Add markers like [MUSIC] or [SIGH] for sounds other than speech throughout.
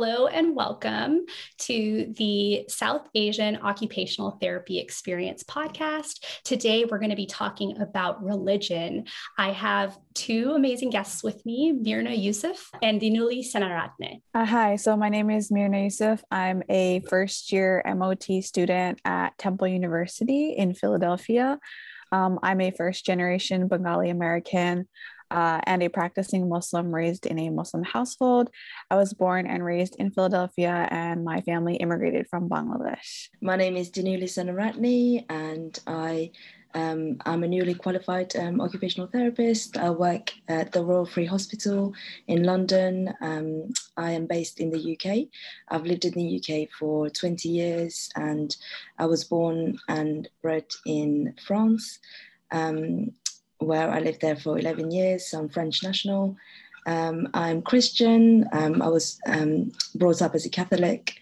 Hello and welcome to the South Asian Occupational Therapy Experience podcast. Today, we're going to be talking about religion. I have two amazing guests with me, Mirna Yusuf and Dinuli Senaratne. Uh, hi, so my name is Mirna Yusuf. I'm a first year MOT student at Temple University in Philadelphia. Um, I'm a first generation Bengali American uh, and a practicing Muslim raised in a Muslim household. I was born and raised in Philadelphia, and my family immigrated from Bangladesh. My name is Dinuli Senaratne, and I um, I'm a newly qualified um, occupational therapist. I work at the Royal Free Hospital in London. Um, I am based in the UK. I've lived in the UK for 20 years and I was born and bred in France. Um, where I lived there for 11 years. I'm French national. Um, I'm Christian. Um, I was um, brought up as a Catholic,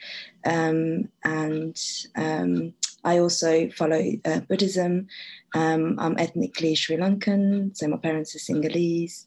um, and um, I also follow uh, Buddhism. Um, I'm ethnically Sri Lankan, so my parents are Sinhalese,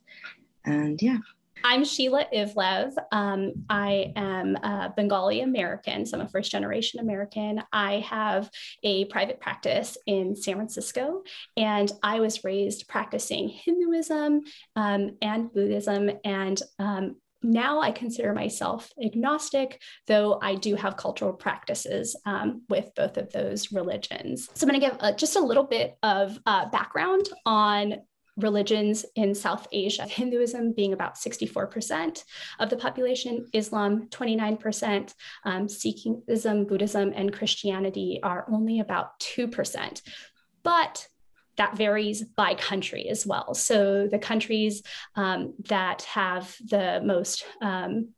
and yeah. I'm Sheila Ivlev. Um, I am a Bengali American, so I'm a first generation American. I have a private practice in San Francisco, and I was raised practicing Hinduism um, and Buddhism. And um, now I consider myself agnostic, though I do have cultural practices um, with both of those religions. So I'm going to give uh, just a little bit of uh, background on religions in South Asia, [LAUGHS] Hinduism being about 64% of the population, Islam 29%, um, Sikhism, Buddhism, and Christianity are only about 2%. But that varies by country as well. So the countries um, that have the most um,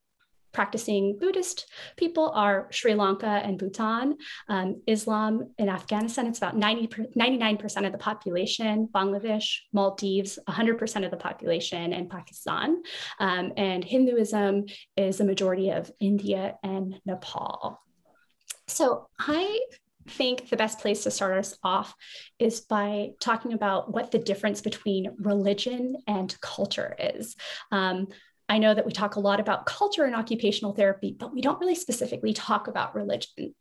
practicing Buddhist people are Sri Lanka and Bhutan. Um, Islam in Afghanistan, it's about 90, 99% of the population. Bangladesh, Maldives, 100% of the population, and Pakistan. Um, and Hinduism is the majority of India and Nepal. So I think the best place to start us off is by talking about what the difference between religion and culture is. Um, I know that we talk a lot about culture and occupational therapy, but we don't really specifically talk about religion.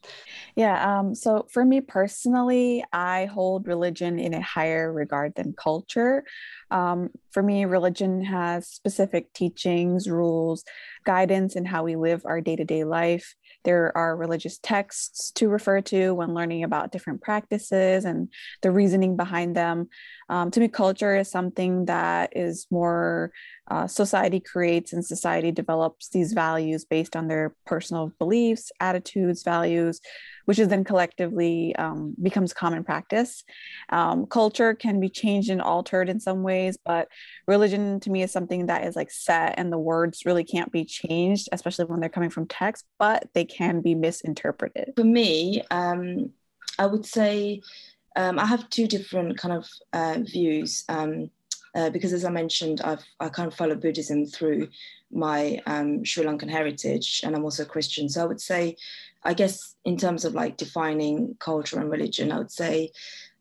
Yeah. Um, so for me personally, I hold religion in a higher regard than culture. Um, for me, religion has specific teachings, rules, guidance in how we live our day to day life. There are religious texts to refer to when learning about different practices and the reasoning behind them. Um, to me, culture is something that is more uh, society creates and society develops these values based on their personal beliefs, attitudes, values, which is then collectively um, becomes common practice. Um, culture can be changed and altered in some ways, but religion to me is something that is like set and the words really can't be changed, especially when they're coming from text, but they can be misinterpreted. For me, um, I would say um, I have two different kind of uh, views. Um, uh, because as I mentioned, I've I kind of follow Buddhism through my um, Sri Lankan heritage, and I'm also Christian. So I would say, I guess in terms of like defining culture and religion, I would say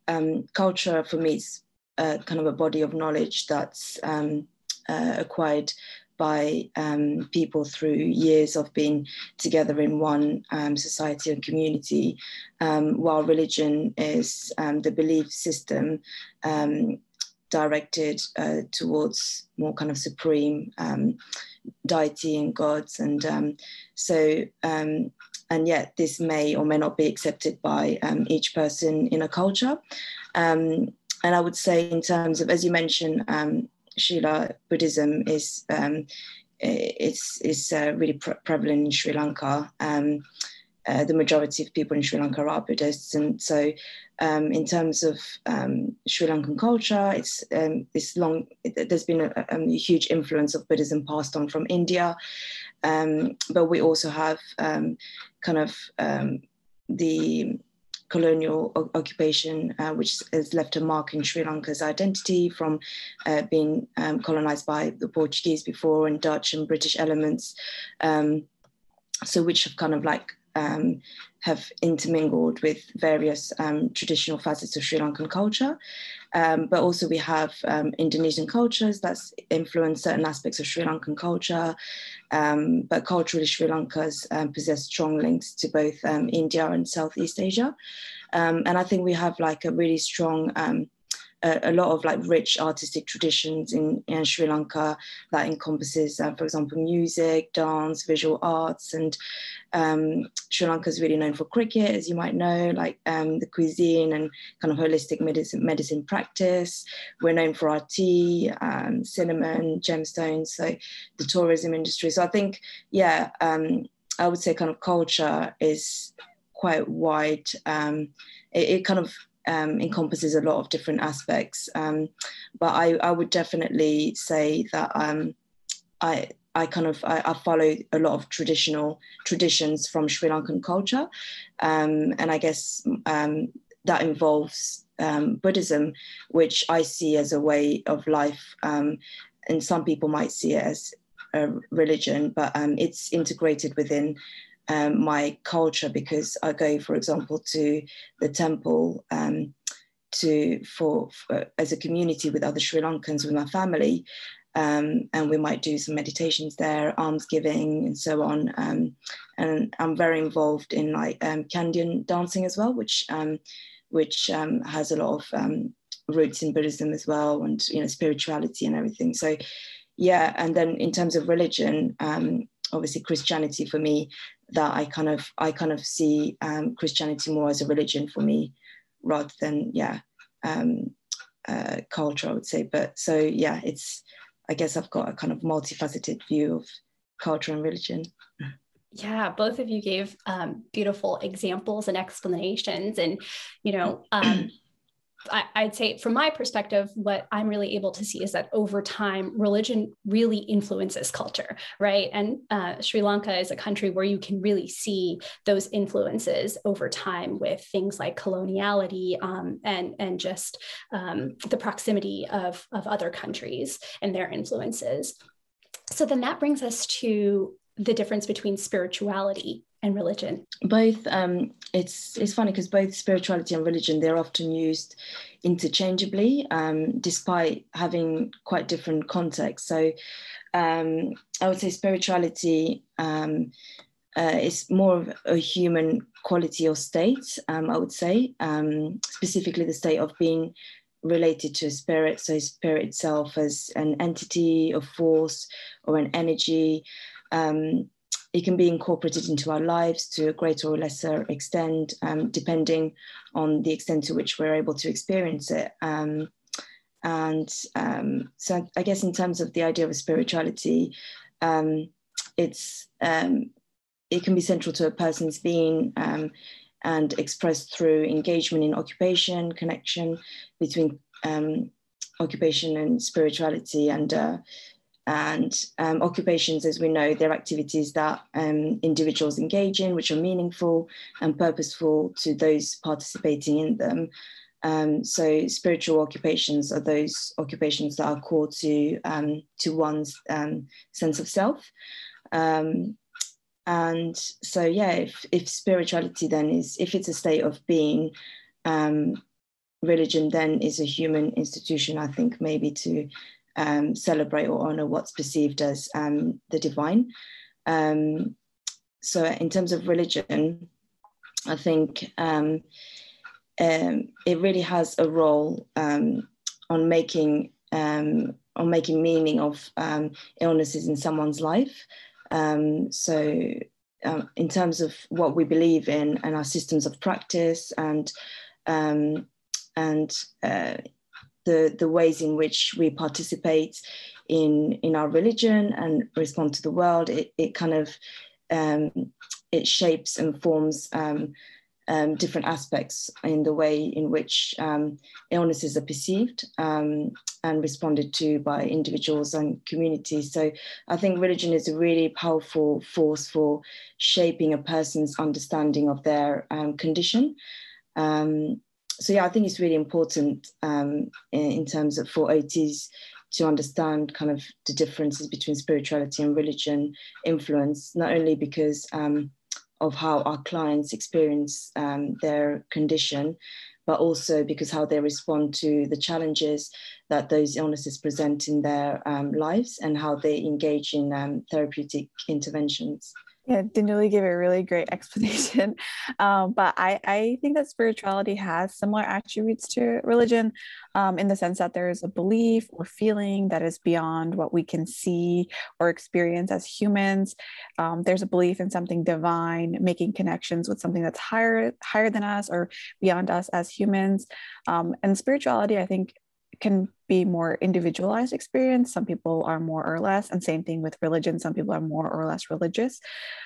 um, culture for me is uh, kind of a body of knowledge that's um, uh, acquired by um, people through years of being together in one um, society and community, um, while religion is um, the belief system um, directed uh, towards more kind of supreme deity and gods. And so, and yet this may or may not be accepted by each person in a culture. And I would say, in terms of, as you mentioned, um, Sheila, Buddhism is it's, it's uh, really pre- prevalent in Sri Lanka. Uh, the majority of people in Sri Lanka are Buddhists, and so um, in terms of um, Sri Lankan culture, it's um, it's long. It, there's been a, a, huge influence of Buddhism passed on from India, um, but we also have um, kind of um, the colonial occupation, uh, which has left a mark in Sri Lanka's identity from uh, being colonized by the Portuguese before and Dutch and British elements. so which have kind of like um, have intermingled with various um, traditional facets of Sri Lankan culture. Um, but also we have um, Indonesian cultures that's influenced certain aspects of Sri Lankan culture. Um, but culturally, Sri Lanka's um, possess strong links to both um, India and Southeast Asia. and I think we have like a really strong a, a, lot of like rich artistic traditions in, in Sri Lanka that encompasses, uh, for example, music, dance, visual arts, and um, Sri Lanka is really known for cricket, as you might know, like um, the cuisine and kind of holistic medicine, medicine practice. We're known for our tea, um, cinnamon, gemstones, so the tourism industry. So I think, yeah, um, I would say kind of culture is quite wide. Um, it, it, kind of um, encompasses a lot of different aspects. Um, but I, I would definitely say that um, I, I kind of I, I, follow a lot of traditional traditions from Sri Lankan culture, um, and I guess um, that involves um, Buddhism, which I see as a way of life, and some people might see it as a religion, but it's integrated within um, my culture because I go, for example, to the temple um, to for, for, as a community with other Sri Lankans with my family, um, and we might do some meditations there, almsgiving, and so on. Um, and I'm very involved in like um, Kandyan dancing as well, which um, which has a lot of roots in Buddhism as well, and you know spirituality and everything. So yeah, and then in terms of religion. Obviously christianity for me that I kind of I kind of see um, Christianity more as a religion for me rather than yeah um, uh, culture I would say. But so yeah, it's I guess I've got a kind of multifaceted view of culture and religion. Yeah, both of you gave um, beautiful examples and explanations, and you know. I, would say, from my perspective, what I'm really able to see is that over time, religion really influences culture, right? And uh, Sri Lanka is a country where you can really see those influences over time with things like coloniality um, and and just um, the proximity of of other countries and their influences. So then that brings us to the difference between spirituality and religion? Both. Um, it's it's funny because both spirituality and religion they're often used interchangeably, um, despite having quite different contexts. So um, I would say spirituality um, uh, is more of a human quality or state. Um, I would say um, specifically the state of being related to a spirit. So spirit itself as an entity, a force, or an energy. Um, it can be incorporated into our lives to a greater or lesser extent, um, depending on the extent to which we're able to experience it. Um, and um, so, I guess in terms of the idea of spirituality, um, it's um, it can be central to a person's being and expressed through engagement in occupation, connection between occupation and spirituality, and uh, and um, occupations, as we know, they're activities that um, individuals engage in, which are meaningful and purposeful to those participating in them. Um, so spiritual occupations are those occupations that are core to, um, to one's um, sense of self. Um, and so, yeah, if, if spirituality then is, if it's a state of being, religion then is a human institution, I think maybe to um, celebrate or honor what's perceived as um, the divine. Um, so, in terms of religion, I think um, um, it really has a role um, on making on making meaning of illnesses in someone's life. so, in terms of what we believe in and our systems of practice and and uh, the, the ways in which we participate in, in our religion and respond to the world, it, it kind of um, it shapes and forms um, um, different aspects in the way in which um, illnesses are perceived um, and responded to by individuals and communities. So I think religion is a really powerful force for shaping a person's understanding of their um, condition. Um, so yeah, I think it's really important um, in, terms of for OTs to understand kind of the differences between spirituality and religion influence, not only because um, of how our clients experience um, their condition, but also because how they respond to the challenges that those illnesses present in their um, lives and how they engage in um, therapeutic interventions. Yeah, Dinuli gave a really great [LAUGHS] explanation. Um, but I, I think that spirituality has similar attributes to religion um, in the sense that there is a belief or feeling that is beyond what we can see or experience as humans. Um, there's a belief in something divine, making connections with something that's higher, higher than us or beyond us as humans. Um, and spirituality, I think, can be more individualized experience. Some people are more or less, and same thing with religion. Some people are more or less religious.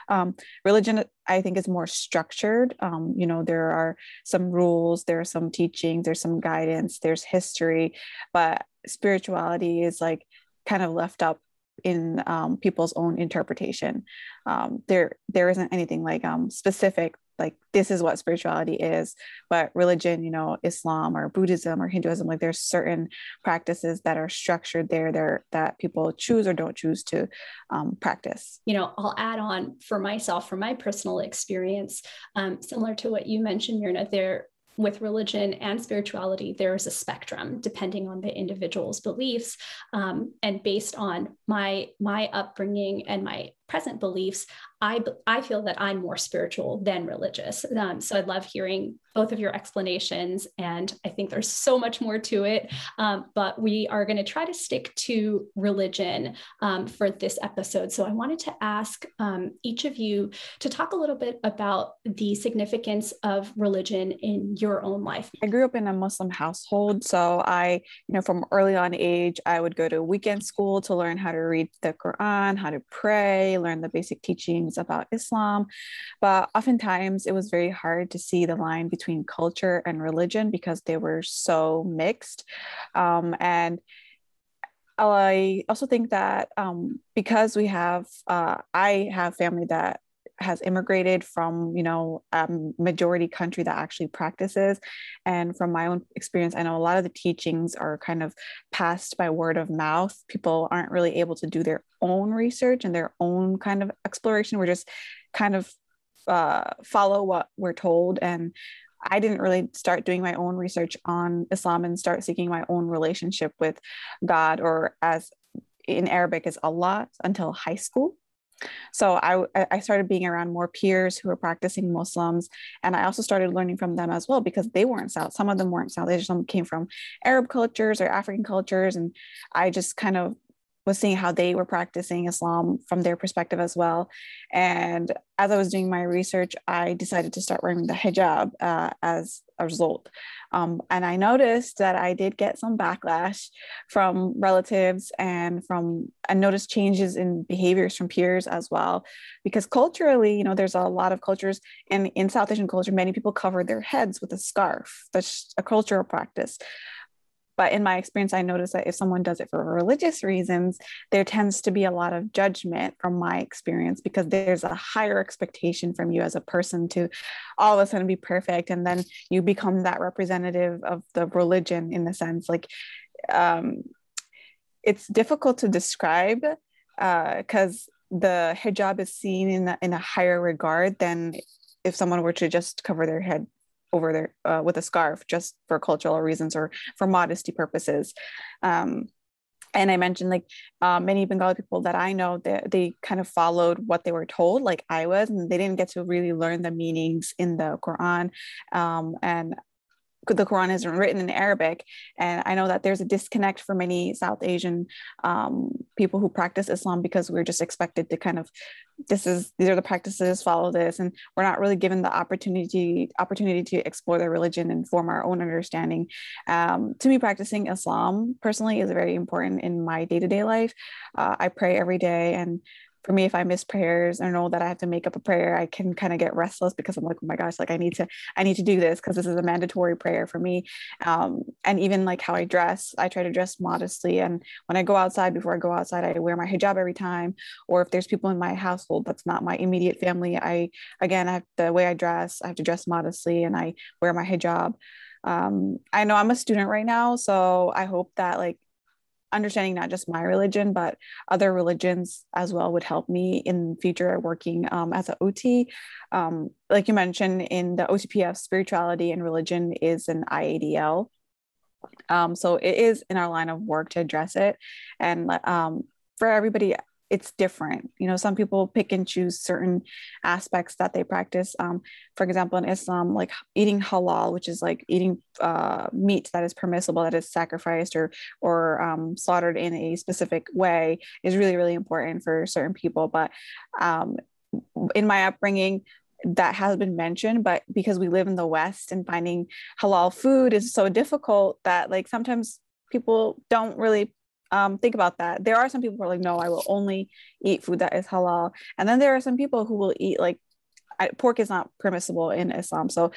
Um, religion, I think, is more structured. Um, you know, there are some rules, there are some teachings, there's some guidance, there's history, but spirituality is like kind of left up in um, people's own interpretation. Um, there, there isn't anything like um, specific like this is what spirituality is. But religion you know islam or buddhism or hinduism like there's certain practices that are structured there there that people choose or don't choose to um, practice. You know i'll add on for myself from my personal experience um, similar to what you mentioned Mirna, there with religion and spirituality, there is a spectrum depending on the individual's beliefs, um, and based on my my upbringing and my present beliefs, I, I feel that I'm more spiritual than religious. Um, so I'd love hearing both of your explanations. And I think there's so much more to it. Um, but we are going to try to stick to religion um, for this episode. So I wanted to ask um, each of you to talk a little bit about the significance of religion in your own life. I grew up in a Muslim household. So I, you know, from early on age, I would go to weekend school to learn how to read the Quran, how to pray, learn the basic teachings about Islam. But oftentimes it was very hard to see the line between culture and religion because they were so mixed. Um, and I also think that um, because we have, uh, I have family that has immigrated from you know a majority country that actually practices. And from my own experience i know a lot of the teachings are kind of passed by word of mouth. People aren't really able to do their own research and their own kind of exploration. We're just kind of uh, follow what we're told. And I didn't really start doing my own research on Islam and start seeking my own relationship with God, or as in Arabic is Allah, until high school. So I, I started being around more peers who were practicing Muslims. And I also started learning from them as well because they weren't South. Some of them weren't South Asian, some came from Arab cultures or African cultures. And I just kind of was seeing how they were practicing Islam from their perspective as well. And as I was doing my research, I decided to start wearing the hijab uh, as a result. Um, and I noticed that I did get some backlash from relatives and from, I noticed changes in behaviors from peers as well. Because culturally, you know, there's a lot of cultures, and in South Asian culture, many people cover their heads with a scarf. That's a cultural practice but in my experience i notice that if someone does it for religious reasons there tends to be a lot of judgment from my experience because there's a higher expectation from you as a person to all of a sudden be perfect and then you become that representative of the religion in the sense like um, it's difficult to describe because uh, the hijab is seen in in a higher regard than if someone were to just cover their head over there uh, with a scarf just for cultural reasons or for modesty purposes. Um, and I mentioned like uh, many Bengali people that I know that they, they kind of followed what they were told, like I was, and they didn't get to really learn the meanings in the Quran. Um, and the Quran is written in Arabic, and I know that there's a disconnect for many South Asian um, people who practice Islam because we're just expected to kind of this is these are the practices, follow this, and we're not really given the opportunity opportunity to explore their religion and form our own understanding. Um, to me, practicing Islam personally is very important in my day to day life. Uh, I pray every day, and for me, if I miss prayers or know that I have to make up a prayer, I can kind of get restless because I'm like, oh my gosh, like I need to, I need to do this because this is a mandatory prayer for me. Um, and even like how I dress, I try to dress modestly. And when I go outside, before I go outside, I wear my hijab every time. Or if there's people in my household that's not my immediate family, I again, I have the way I dress, I have to dress modestly, and I wear my hijab. Um, I know I'm a student right now, so I hope that like understanding not just my religion but other religions as well would help me in future working um, as an ot um, like you mentioned in the otpf spirituality and religion is an iadl um, so it is in our line of work to address it. And um, for everybody it's different. You know, some people pick and choose certain aspects that they practice. Um, for example, in Islam, like eating halal, which is like eating uh, meat that is permissible, that is sacrificed or or um, slaughtered in a specific way, is really really important for certain people. But um, in my upbringing, that has been mentioned but because we live in the west and finding halal food is so difficult that like sometimes people don't really um, think about that. There are some people who are like, no, I will only eat food that is halal. And then there are some people who will eat like I, pork is not permissible in Islam. So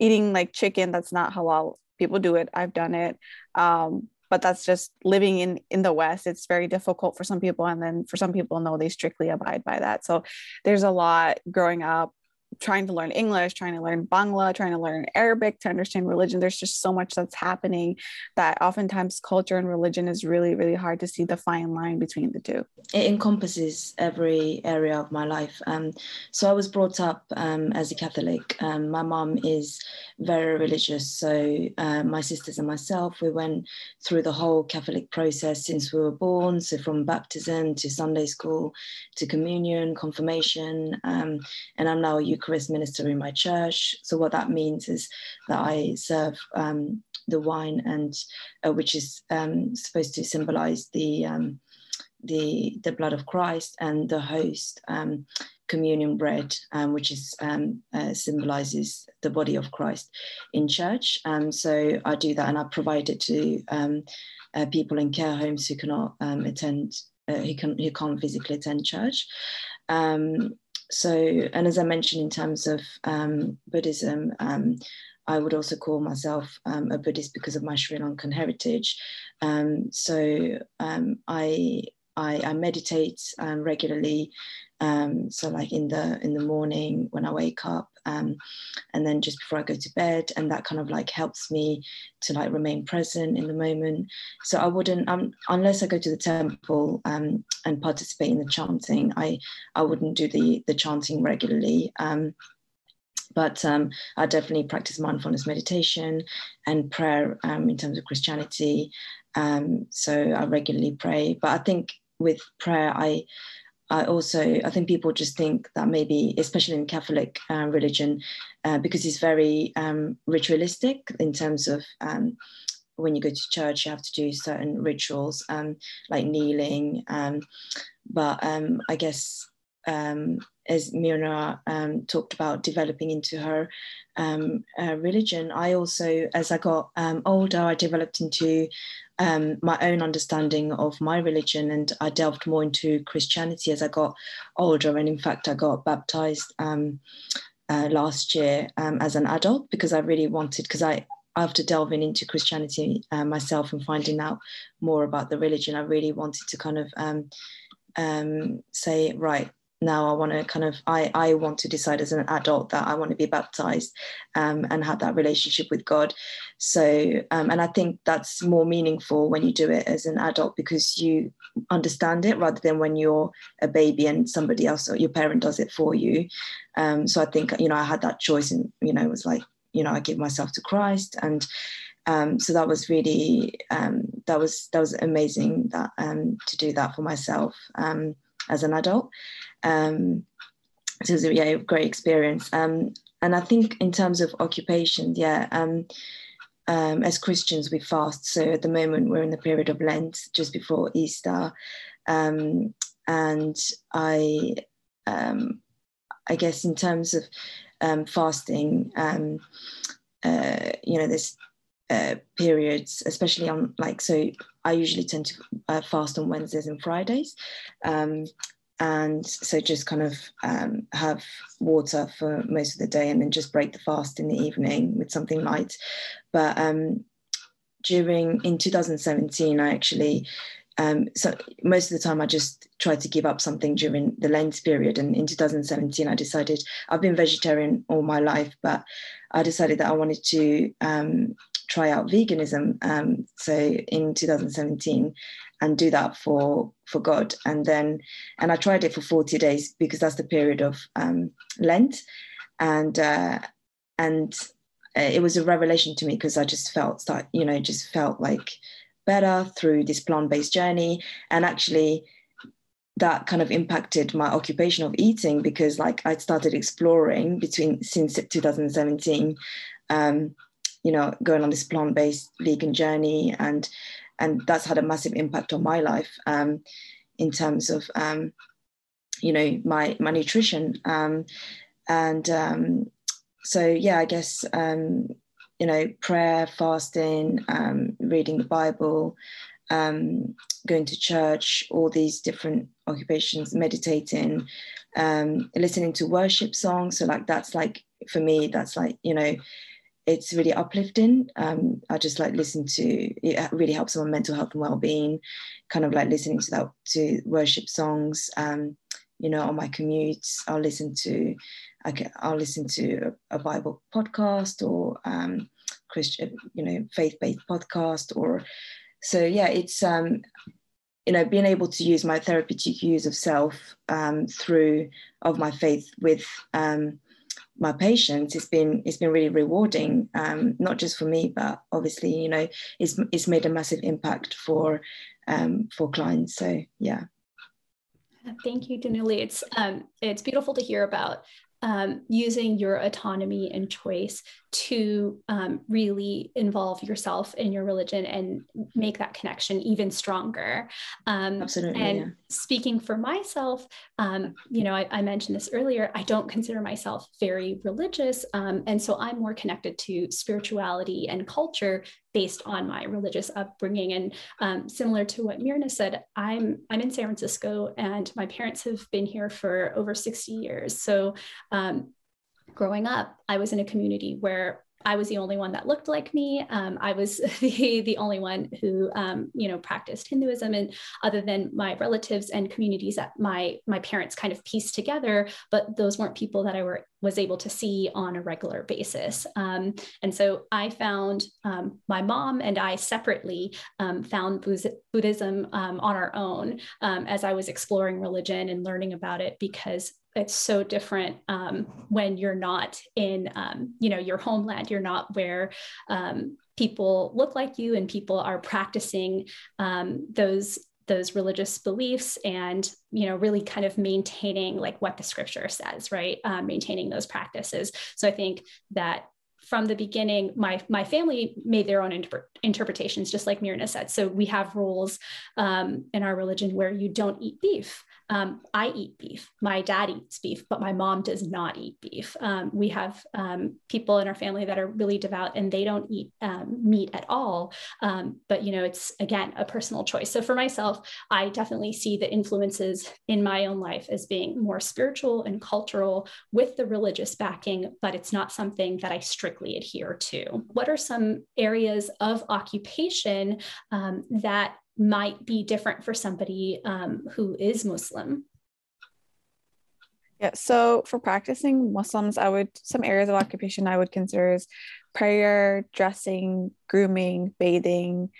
eating like chicken that's not halal, people do it. I've done it. Um, but that's just living in in the west it's very difficult for some people and then for some people no they strictly abide by that so there's a lot growing up trying to learn English, trying to learn Bangla, trying to learn Arabic to understand religion. There's just so much that's happening that oftentimes culture and religion is really, really hard to see the fine line between the two. It encompasses every area of my life. Um, so I was brought up um, as a Catholic. Um, my mom is very religious. So uh, my sisters and myself, we went through the whole Catholic process since we were born. So from baptism to Sunday school to communion, confirmation, um, and I'm now a Eucharist minister in my church. So what that means is that I serve um, the wine and uh, which is um, supposed to symbolize the um, the the blood of Christ and the host um, communion bread, um, which is um, uh, symbolizes the body of Christ in church. Um, so I do that and I provide it to um, uh, people in care homes who cannot attend, uh, who, can, who can't physically attend church. So, and as I mentioned, in terms of um, Buddhism, um, I would also call myself um, a Buddhist because of my Sri Lankan heritage. Um, so, um, I, I, I meditate um, regularly. so, like in the in the morning when I wake up, and then just before I go to bed, and that kind of like helps me to like remain present in the moment. So I wouldn't, um, unless I go to the temple um, and participate in the chanting, I I wouldn't do the the chanting regularly. Um, but um, I definitely practice mindfulness meditation and prayer um, in terms of Christianity. Um, so I regularly pray. But I think with prayer, I I also I think people just think that maybe, especially in Catholic uh, religion, uh, because it's very um, ritualistic in terms of um, when you go to church, you have to do certain rituals um, like kneeling. Um, but um, I guess um, as um, talked about developing into her uh, religion, I also, as I got older, I developed into um, my own understanding of my religion and I delved more into Christianity as I got older. And in fact, I got baptized um, uh, last year um, as an adult because I really wanted, because I, after delving into Christianity uh, myself and finding out more about the religion, I really wanted to kind of um, um, say, right, now I want to kind of I I want to decide as an adult that I want to be baptized um, and have that relationship with God. So um, and I think that's more meaningful when you do it as an adult because you understand it rather than when you're a baby and somebody else or your parent does it for you. Um, so I think you know I had that choice and you know it was like you know I give myself to Christ and. Um, so that was really um, that was that was amazing that um, to do that for myself as an adult. Um, so it was a yeah, great experience. Um, and I think in terms of occupation, yeah, um, um, as Christians, we fast. So at the moment, we're in the period of Lent, just before Easter. Um, and I, um, I guess in terms of um, fasting, um, uh, you know, there's uh, periods, especially on like, so I usually tend to uh, fast on Wednesdays and Fridays. And so just kind of um, have water for most of the day and then just break the fast in the evening with something light. But um, during in 2017 i actually um, so most of the time i just try to give up something during the lent period. And in 2017 i decided i've been vegetarian all my life but i decided that i wanted to um, try out veganism. Um, so in 2017 and do that for for God. And then, and I tried it for 40 days because that's the period of um, Lent. And, uh, and uh, it was a revelation to me because I just felt that, you know, just felt like better through this plant-based journey. And actually that kind of impacted my occupation of eating because like I started exploring between since 2017, um, you know, going on this plant-based vegan journey and and that's had a massive impact on my life um, in terms of um, you know my my nutrition. Um, and um, so yeah i guess um, you know prayer fasting um, reading the bible going to church all these different occupations meditating listening to worship songs. So like that's like for me that's like you know it's really uplifting. Um, I just like listen to it really helps my mental health and well-being. Kind of like listening to that to worship songs. Um, you know, on my commutes, I'll listen to I can, I'll listen to a, Bible podcast or um, Christian, you know, faith-based podcast or so yeah, it's um, you know being able to use my therapeutic use of self um, through of my faith with um, my patients it's been it's been really rewarding um, not just for me but obviously you know it's it's made a massive impact for um, for clients so yeah thank you Dinuli. it's um, it's beautiful to hear about um, using your autonomy and choice to um, really involve yourself in your religion and make that connection even stronger. Um, Absolutely. And yeah. speaking for myself, um, you know, I, I, mentioned this earlier, I don't consider myself very religious. Um, and so I'm more connected to spirituality and culture based on my religious upbringing. And um, similar to what Mirna said, I'm, I'm in San Francisco and my parents have been here for over 60 years. So um, growing up, I was in a community where I was the only one that looked like me. Um, I was [LAUGHS] the, the only one who, um, you know, practiced Hinduism, and other than my relatives and communities that my my parents kind of pieced together, but those weren't people that I were was able to see on a regular basis. Um, and so I found um, my mom and I separately um, found Buddhism um, on our own as I was exploring religion and learning about it because it's so different um, when you're not in um, you know your homeland you're not where um, people look like you and people are practicing um, those those religious beliefs and you know really kind of maintaining like what the scripture says right um, maintaining those practices so i think that from the beginning, my my family made their own inter- interpretations, just like Mirna said. So we have rules um, in our religion where you don't eat beef. Um, I eat beef. My dad eats beef, but my mom does not eat beef. Um, we have um, people in our family that are really devout and they don't eat um, meat at all. Um, but you know, it's again a personal choice. So for myself, I definitely see the influences in my own life as being more spiritual and cultural with the religious backing, but it's not something that I strictly adhere to. What are some areas of occupation um, that might be different for somebody um, who is Muslim. Yeah, so for practicing Muslims, I would some areas of occupation I would consider is prayer, dressing, grooming, bathing,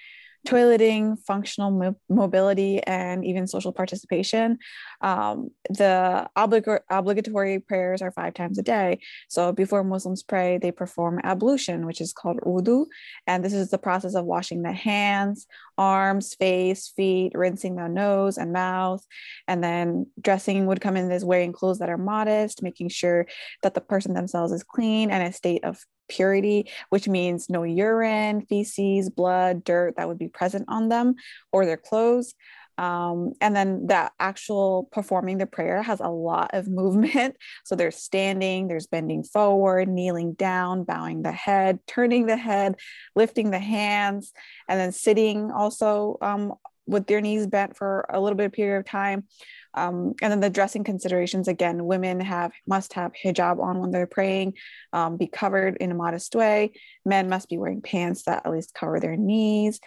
toileting, functional mo- mobility, and even social participation. Um, the oblig- obligatory prayers are five times a day. So before Muslims pray, they perform ablution, which is called wudu. And this is the process of washing the hands, arms, face, feet, rinsing the nose and mouth. And then dressing would come in as wearing clothes that are modest, making sure that the person themselves is clean and a state of purity, which means no urine, feces, blood, dirt that would be present on them or their clothes. Um, and then the actual performing the prayer has a lot of [LAUGHS] movement. So there's standing, there's bending forward, kneeling down, bowing the head, turning the head, lifting the hands, and then sitting also um, with their knees bent for a little bit of period of time. Um, and then the dressing considerations again, women have must have hijab on when they're praying, um, be covered in a modest way. Men must be wearing pants that at least cover their knees.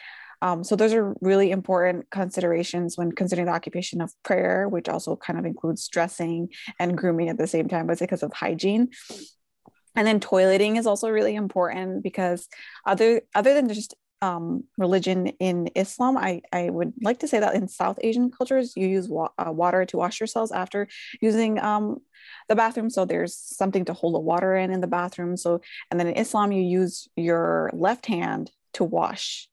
Um, so those are really important considerations when considering the occupation of prayer, which also kind of includes dressing and grooming at the same time, but because of hygiene. And then toileting is also really important because other other than just um, religion in Islam, I, I would like to say that in South Asian cultures, you use wa- uh, water to wash yourselves after using um, the bathroom. So there's something to hold the water in in the bathroom. So, and then in Islam, you use your left hand to wash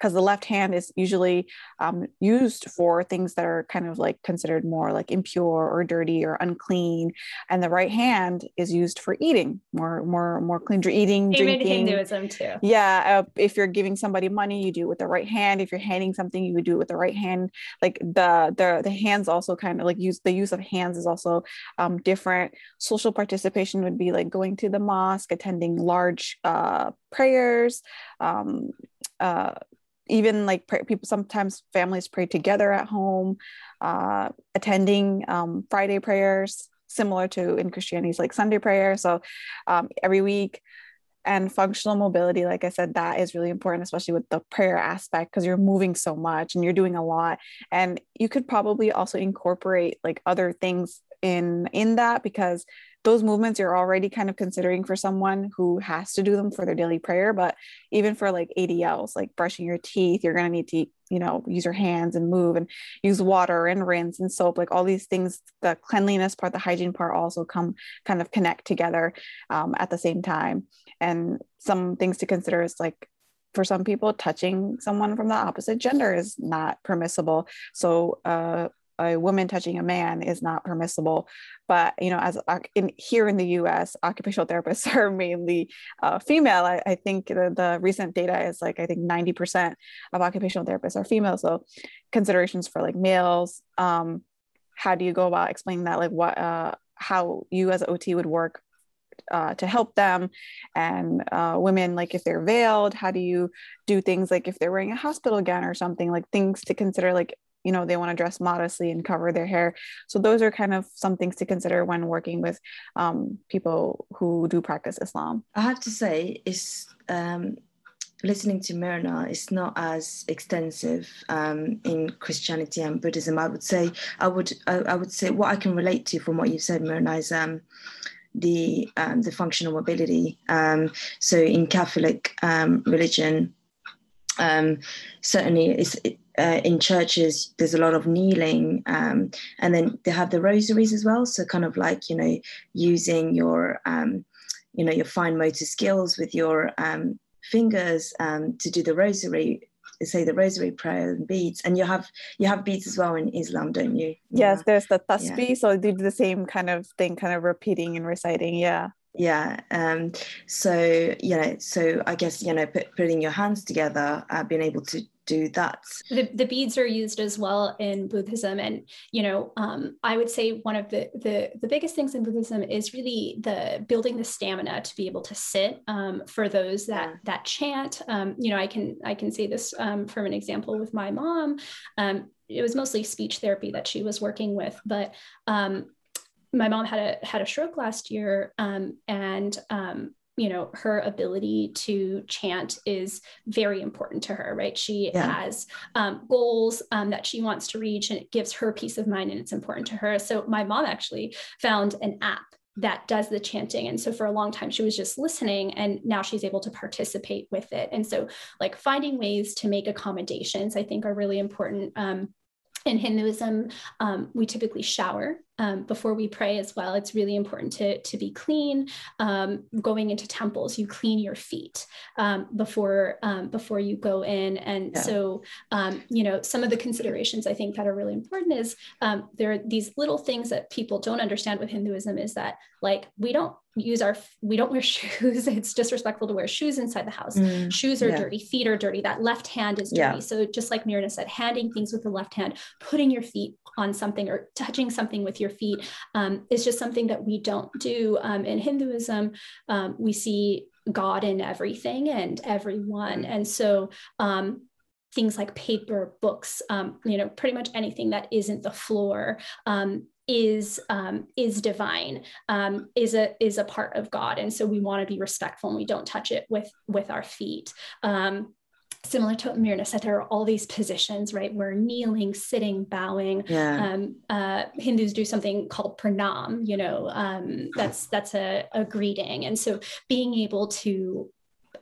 because the left hand is usually um, used for things that are kind of like considered more like impure or dirty or unclean, and the right hand is used for eating, more more more clean eating, Even drinking. Hinduism too. Yeah, uh, if you're giving somebody money, you do it with the right hand. If you're handing something, you would do it with the right hand. Like the the the hands also kind of like use the use of hands is also um, different. Social participation would be like going to the mosque, attending large uh, prayers. Um, uh, even like pray, people sometimes families pray together at home uh, attending um, friday prayers similar to in christianity's like sunday prayer. So um, every week and functional mobility like i said that is really important especially with the prayer aspect because you're moving so much and you're doing a lot. And you could probably also incorporate like other things in in that because those movements you're already kind of considering for someone who has to do them for their daily prayer but even for like adls like brushing your teeth you're going to need to you know use your hands and move and use water and rinse and soap like all these things the cleanliness part the hygiene part also come kind of connect together um, at the same time. And some things to consider is like for some people touching someone from the opposite gender is not permissible. So uh, a woman touching a man is not permissible. But you know, as in here in the U.S., occupational therapists [LAUGHS] are mainly uh, female. I, I think the, the, recent data is like I think ninety percent of occupational therapists are female. So considerations for like males. Um, how do you go about explaining that? Like what, uh, how you as an OT would work uh, to help them and uh, women like if they're veiled how do you do things like if they're wearing a hospital gown or something like things to consider like you know they want to dress modestly and cover their hair so those are kind of some things to consider when working with um, people who do practice islam i have to say is um, listening to Mirna is not as extensive um, in Christianity and Buddhism. I would say I would I, I, would say what I can relate to from what you've said, Mirna, is um, the um, the functional mobility. Um, so in Catholic religion, certainly it's uh, in churches there's a lot of kneeling um, and then they have the rosaries as well. So kind of like you know using your um, you know your fine motor skills with your um, fingers um, to do the rosary say the rosary prayer and beads. And you have you have beads as well in islam don't you? Yes there's the tasbih. Yeah. so do the same kind of thing kind of repeating and reciting. Yeah. Yeah um so you know so i guess you know put, putting your hands together uh, being able to do that. The, the beads are used as well in buddhism. And you know um, i would say one of the, the the biggest things in buddhism is really the building the stamina to be able to sit um, for those that that chant. Um, you know i can i can say this um, from an example with my mom. Um, it was mostly speech therapy that she was working with but um, my mom had a had a stroke last year um, and um, you know her ability to chant is very important to her right? She yeah. has um, goals um, that she wants to reach and it gives her peace of mind and it's important to her. So my mom actually found an app that does the chanting. And so for a long time she was just listening and now she's able to participate with it. And so like finding ways to make accommodations i think are really important. Um, in Hinduism, um, we typically shower um, before we pray as well. It's really important to, to be clean. Um, going into temples, you clean your feet um, before um, before you go in. And yeah. so, um, you know, some of the considerations I think that are really important is there are these little things that people don't understand with Hinduism is that like we don't use our we don't wear [LAUGHS] shoes it's disrespectful to wear shoes inside the house mm, shoes are yeah. dirty feet are dirty that left hand is dirty yeah. so just like Mirna said handing things with the left hand putting your feet on something or touching something with your feet um, is just something that we don't do um, in hinduism. Um, we see god in everything and everyone. And so um, things like paper books um, you know pretty much anything that isn't the floor um, is um, is divine um, is a is a part of god. And so we want to be respectful and we don't touch it with with our feet. Um, similar to what Mirna said, there are all these positions, right? We're kneeling, sitting, bowing. Yeah. Um, uh, Hindus do something called pranam, you know, um, that's that's a, a greeting. And so being able to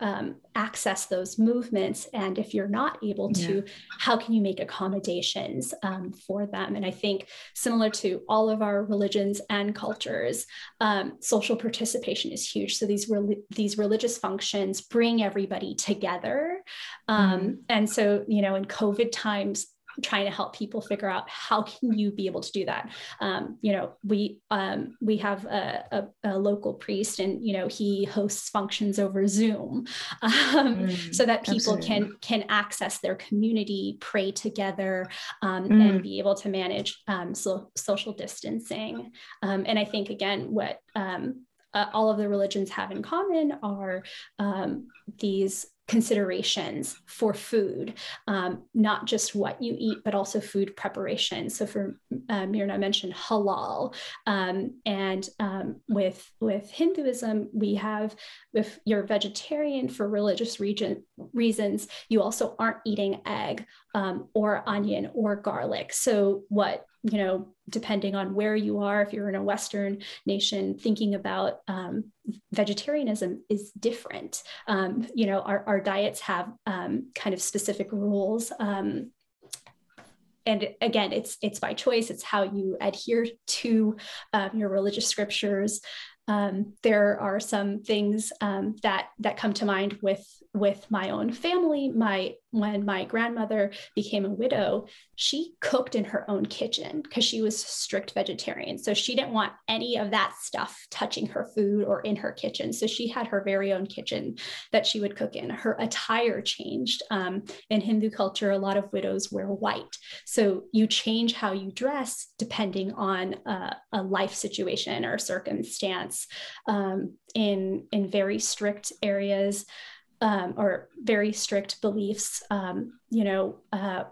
um, access those movements and if you're not able to yeah. how can you make accommodations um, for them and i think similar to all of our religions and cultures um, social participation is huge so these re- these religious functions bring everybody together um, mm-hmm. and so you know in covid times trying to help people figure out how can you be able to do that um, you know we um, we have a, a, a, local priest and you know he hosts functions over zoom [LAUGHS] um, mm, so that people absolutely. can can access their community pray together um, mm. and be able to manage um, so, social distancing um, and i think again what uh, all of the religions have in common are these considerations for food, um, not just what you eat, but also food preparation. So for uh, Mirna mentioned halal, um, and um, with with Hinduism, we have if you're vegetarian for religious region, reasons, you also aren't eating egg um, or onion or garlic. So what you know, depending on where you are, if you're in a Western nation, thinking about um, vegetarianism is different. Um, you know, our, our diets have um, kind of specific rules. Um, and again, it's it's by choice. It's how you adhere to um, your religious scriptures. Um, there are some things um, that that come to mind with with my own family. My when my grandmother became a widow, she cooked in her own kitchen because she was strict vegetarian. So she didn't want any of that stuff touching her food or in her kitchen. So she had her very own kitchen that she would cook in. Her attire changed. Um, in Hindu culture, a lot of widows wear white. So you change how you dress depending on a, a life situation or circumstance. Um, in in very strict areas um, or very strict beliefs. Um, you know, uh,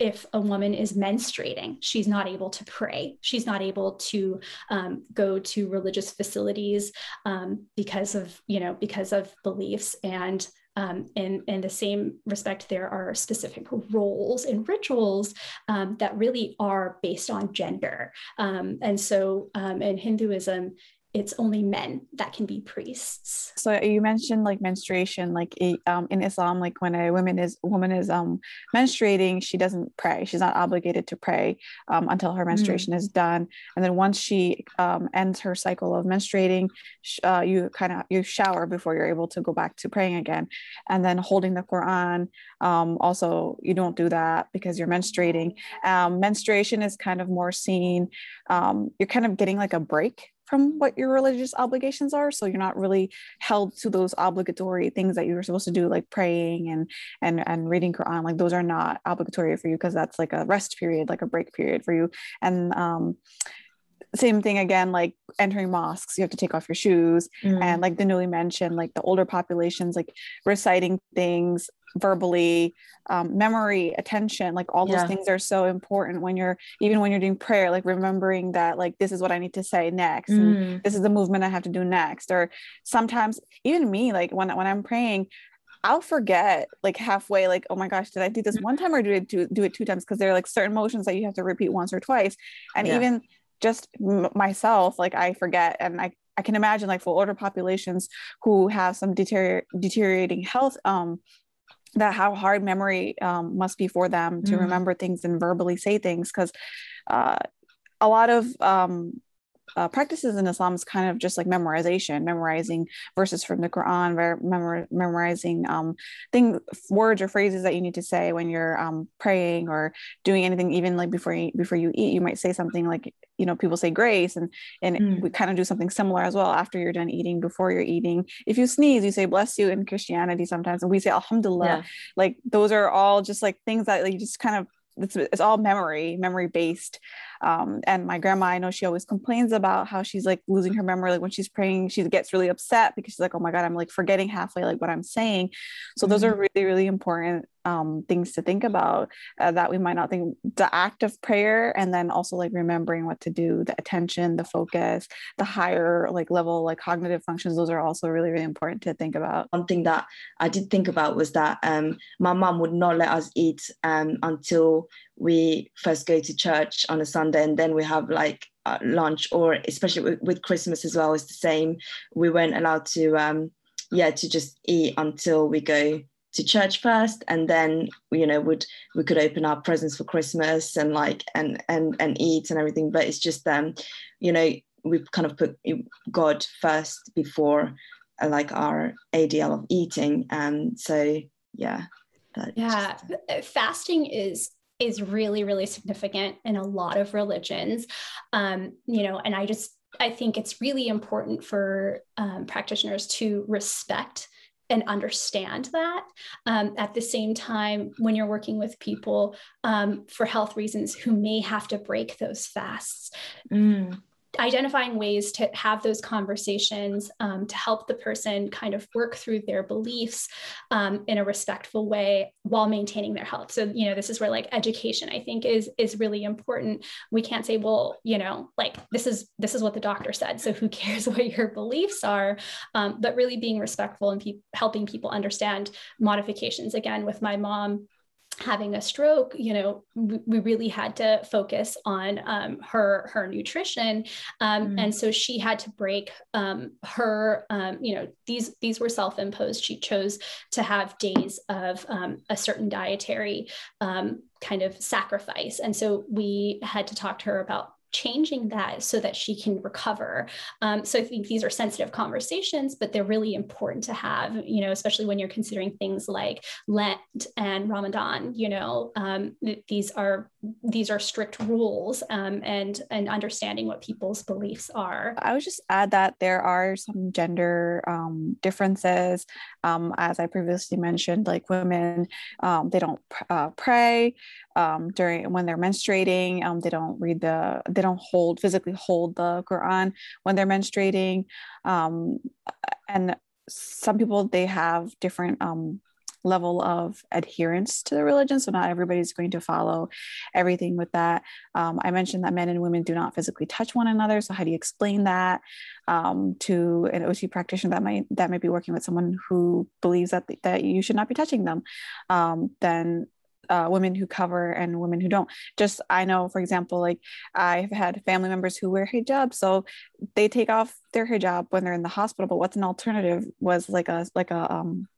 if a woman is menstruating, she's not able to pray. She's not able to um, go to religious facilities um, because of you know because of beliefs and. Um, in, in the same respect, there are specific roles and rituals um, that really are based on gender. And so in Hinduism, it's only men that can be priests. So you mentioned like menstruation, like um, in Islam, like when a woman is woman is um, menstruating, she doesn't pray. She's not obligated to pray um, until her menstruation mm. is done. And then once she um, ends her cycle of menstruating, uh, you kind of you shower before you're able to go back to praying again. And then holding the Quran, um, also you don't do that because you're menstruating. Um, menstruation is kind of more seen. you're kind of getting like a break from what your religious obligations are so you're not really held to those obligatory things that you were supposed to do like praying and and and reading quran like those are not obligatory for you because that's like a rest period like a break period for you. And um same thing again like entering mosques you have to take off your shoes mm. and like Dinuli mentioned like the older populations like reciting things verbally um, memory attention like all those yeah. things are so important when you're even when you're doing prayer like remembering that like this is what i need to say next mm. and this is the movement i have to do next or sometimes even me like when, when i'm praying I'll forget like halfway, like, oh my gosh, did I do this one time or did I do, do it two times? Because there are like certain motions that you have to repeat once or twice. And yeah. even just m- myself, like I forget and I, I can imagine like for older populations who have some deterior- deteriorating health um, that how hard memory um, must be for them to mm. remember things and verbally say things because uh, a lot of um, uh, practices in Islam is kind of just like memorization, memorizing verses from the Quran, memor- memorizing um, things, words or phrases that you need to say when you're um, praying or doing anything. Even like before you before you eat, you might say something like, you know, people say grace, and and mm. we kind of do something similar as well after you're done eating, before you're eating. If you sneeze, you say bless you in Christianity sometimes, and we say Alhamdulillah. Yeah. Like those are all just like things that like, you just kind of it's, it's all memory memory based um, and my grandma i know she always complains about how she's like losing her memory like when she's praying she gets really upset because she's like oh my god i'm like forgetting halfway like what i'm saying so mm-hmm. those are mm-hmm. really really important um, things to think about uh, that we might not think the act of prayer and then also like remembering what to do the attention the focus the higher like level like cognitive functions those are also really really important to think about one thing that i did think about was that um, my mom would not let us eat um, until we first go to church on a sunday and then we have like uh, lunch or especially with, with christmas as well it's the same. We weren't allowed to um, yeah to just eat until we go to church first and then you know would we could open our presents for christmas and like and and and eat and everything. But it's just um you know we've kind of put god first before uh, like our adl of eating. And so yeah yeah just... fasting is is really really significant in a lot of religions. Um you know and i just i think it's really important for um, practitioners to respect and understand that. Um, at the same time, when you're working with people um, for health reasons who may have to break those fasts, mm identifying ways to have those conversations um, to help the person kind of work through their beliefs um, in a respectful way while maintaining their health. So you know this is where like education i think is is really important. We can't say well you know like this is this is what the doctor said so who [LAUGHS] cares what your beliefs are? Um, but really being respectful and pe- helping people understand modifications again with my mom having a stroke you know we, we really had to focus on um, her her nutrition. Um, mm. and so she had to break um, her um, you know these these were self-imposed. She chose to have days of um, a certain dietary um, kind of sacrifice. And so we had to talk to her about changing that so that she can recover. Um, so I think these are sensitive conversations, but they're really important to have, you know, especially when you're considering things like Lent and Ramadan, you know, um, these are these are strict rules um, and and understanding what people's beliefs are. I would just add that there are some gender um, differences. Um, as I previously mentioned, like women, um, they don't uh, pray um, during when they're menstruating. Um, they don't read the, they don't hold physically hold the Quran when they're menstruating. And some people they have different um, level of adherence to the religion. So not everybody's going to follow everything with that. Um, I mentioned that men and women do not physically touch one another. So how do you explain that um, to an OT practitioner that might that might be working with someone who believes that that you should not be touching them? Um, then uh, women who cover and women who don't. Just I know, for example, like I've had family members who wear hijab, so they take off their hijab when they're in the hospital. But what's an alternative was like a like a um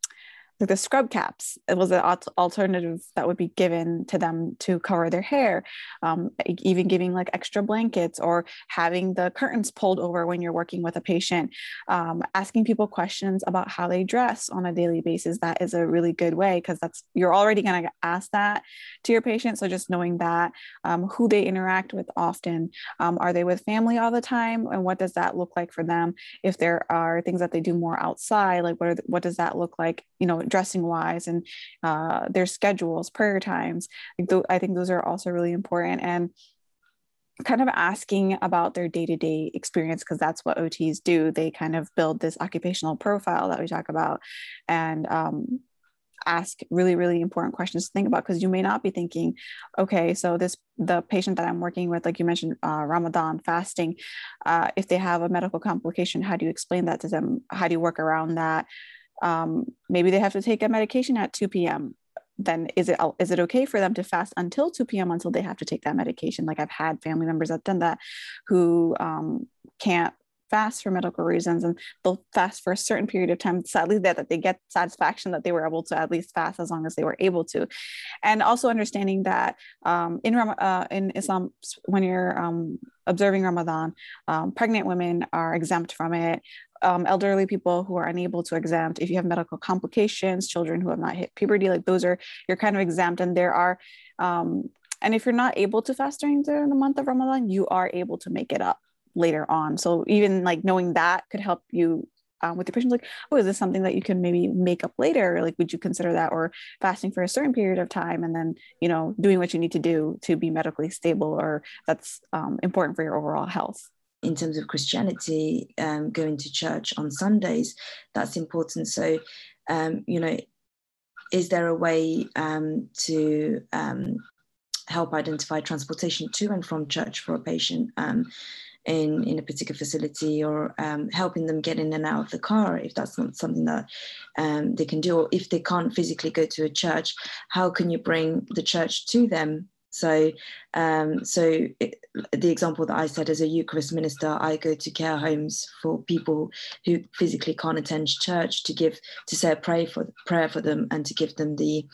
like the scrub caps it was an alternative that would be given to them to cover their hair. Um, even giving like extra blankets or having the curtains pulled over when you're working with a patient. Um, asking people questions about how they dress on a daily basis that is a really good way because that's you're already going to ask that to your patient. So just knowing that um, who they interact with often um, are they with family all the time? And what does that look like for them? If there are things that they do more outside like what the, what does that look like you know dressing wise and uh, their schedules, prayer times. I think those are also really important. And kind of asking about their day-to-day experience because that's what ots do they kind of build this occupational profile that we talk about and um, ask really really important questions to think about because you may not be thinking okay so this the patient that i'm working with like you mentioned uh, ramadan fasting uh, if they have a medical complication how do you explain that to them how do you work around that um, maybe they have to take a medication at 2 p.m then is it is it okay for them to fast until 2 p.m until they have to take that medication? Like i've had family members that done that who um, can't fast for medical reasons and they'll fast for a certain period of time. Sadly that, that they get satisfaction that they were able to at least fast as long as they were able to. And also understanding that um, in, uh, in islam when you're um, observing ramadan um, pregnant women are exempt from it um, elderly people who are unable to exempt, if you have medical complications, children who have not hit puberty, like those are, you're kind of exempt. And there are, um, and if you're not able to fast during the, month of Ramadan, you are able to make it up later on. So even like knowing that could help you um, with your patients like oh is this something that you can maybe make up later like would you consider that or fasting for a certain period of time and then you know doing what you need to do to be medically stable or that's um, important for your overall health in terms of Christianity, um, going to church on Sundays, that's important. So, um, you know, is there a way um, to um, help identify transportation to and from church for a patient um, in, in a particular facility or um, helping them get in and out of the car if that's not something that they can do? Or if they can't physically go to a church, how can you bring the church to them So, um, so it, the example that I said as a Eucharist minister, I go to care homes for people who physically can't attend church to give to say a prayer for prayer for them and to give them the